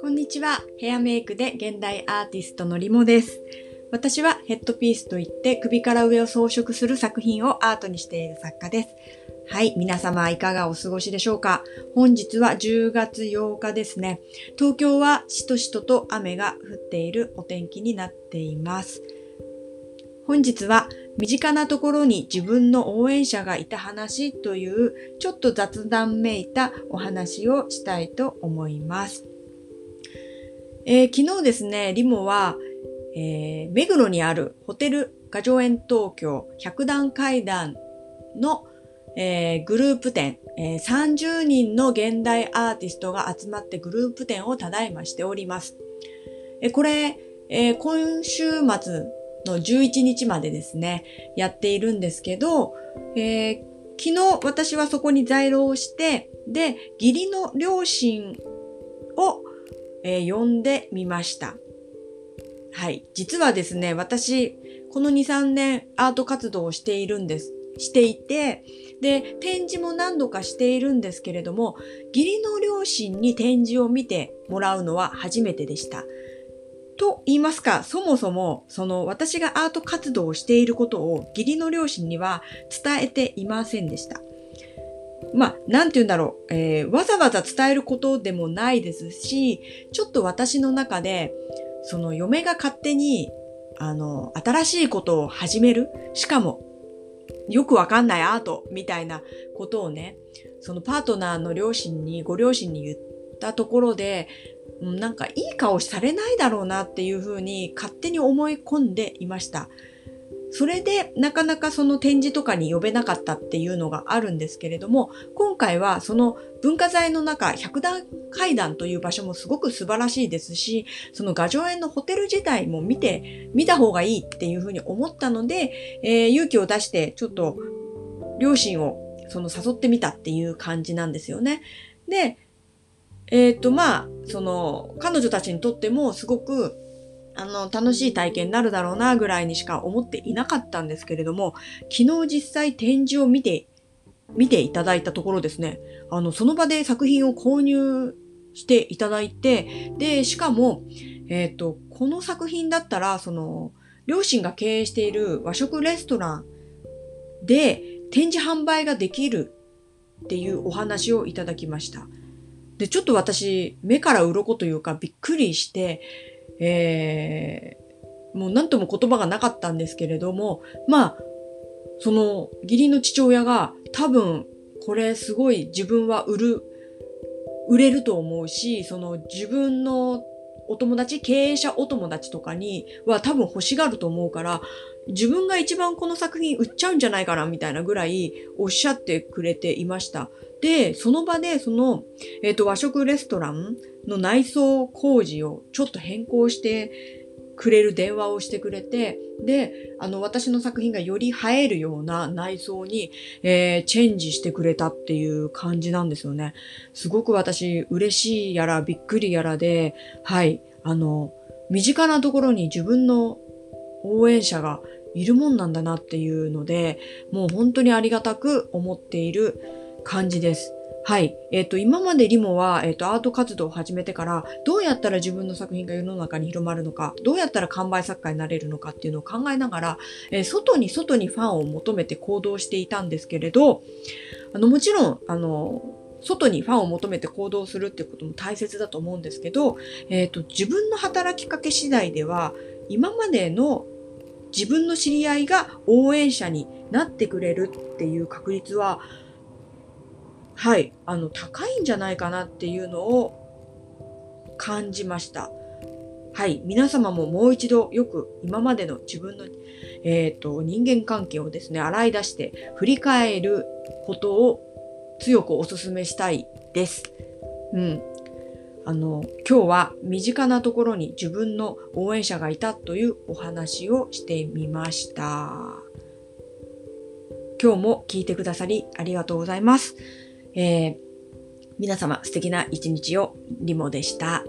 こんにちは。ヘアメイクで現代アーティストのリモです。私はヘッドピースといって首から上を装飾する作品をアートにしている作家です。はい。皆様いかがお過ごしでしょうか？本日は10月8日ですね。東京はしとしとと雨が降っているお天気になっています。本日は身近なところに自分の応援者がいた話というちょっと雑談めいたお話をしたいと思います。えー昨日ですね、リモは、えー目黒にあるホテル画上園東京百段階段の、えーグループ展、えー30人の現代アーティストが集まってグループ展をただいましております。えこれ、え今週末の11日までですね、やっているんですけど、えー昨日私はそこに在労して、で、義理の両親を、えー呼んでみました。はい。実はですね、私、この2、3年アート活動をしているんです。していて、で、展示も何度かしているんですけれども、義理の両親に展示を見てもらうのは初めてでした。と言いますか、そもそも、その私がアート活動をしていることを義理の両親には伝えていませんでした。まあ、なんて言うんだろう、えーわざわざ伝えることでもないですし、ちょっと私の中で、その嫁が勝手に、あの、新しいことを始めるしかも、よくわかんないアートみたいなことをね、そのパートナーの両親に、ご両親に言ったところで、なんかいい顔されないだろうなっていうふうに勝手に思い込んでいました。それでなかなかその展示とかに呼べなかったっていうのがあるんですけれども、今回はその文化財の中、百段階段という場所もすごく素晴らしいですし、その画上園のホテル自体も見て、見た方がいいっていうふうに思ったので、えー勇気を出してちょっと両親をその誘ってみたっていう感じなんですよね。で、えっ、と、まあ、その、彼女たちにとってもすごく、あの、楽しい体験になるだろうな、ぐらいにしか思っていなかったんですけれども、昨日実際展示を見て、見ていただいたところですね、あの、その場で作品を購入していただいて、で、しかも、えっ、と、この作品だったら、その、両親が経営している和食レストランで展示販売ができるっていうお話をいただきました。で、ちょっと私、目から鱗というかびっくりして、えー、もう何とも言葉がなかったんですけれども、まあ、その義理の父親が多分これすごい自分は売る、売れると思うし、その自分のお友達、経営者お友達とかには多分欲しがると思うから、自分が一番この作品売っちゃうんじゃないかなみたいなぐらいおっしゃってくれていました。で、その場でその、えっ、と、和食レストランの内装工事をちょっと変更してくれる電話をしてくれて、で、あの、私の作品がより映えるような内装に、えーチェンジしてくれたっていう感じなんですよね。すごく私、嬉しいやらびっくりやらで、はい、あの、身近なところに自分の応援者がいるもんなんだなっていうので、もう本当にありがたく思っている感じです。はい。えっ、と、今までリモは、えっ、と、アート活動を始めてから、どうやったら自分の作品が世の中に広まるのか、どうやったら完売作家になれるのかっていうのを考えながら、えー外に外にファンを求めて行動していたんですけれど、あの、もちろん、あの、外にファンを求めて行動するっていうことも大切だと思うんですけど、えっ、と、自分の働きかけ次第では、今までの自分の知り合いが応援者になってくれるっていう確率は、はい、あの、高いんじゃないかなっていうのを感じました。はい、皆様ももう一度よく今までの自分の、えっ、と、人間関係をですね、洗い出して振り返ることを強くお勧めしたいです。うん。あの、今日は身近なところに自分の応援者がいたというお話をしてみました。今日も聞いてくださりありがとうございます。えー皆様素敵な一日をリモでした。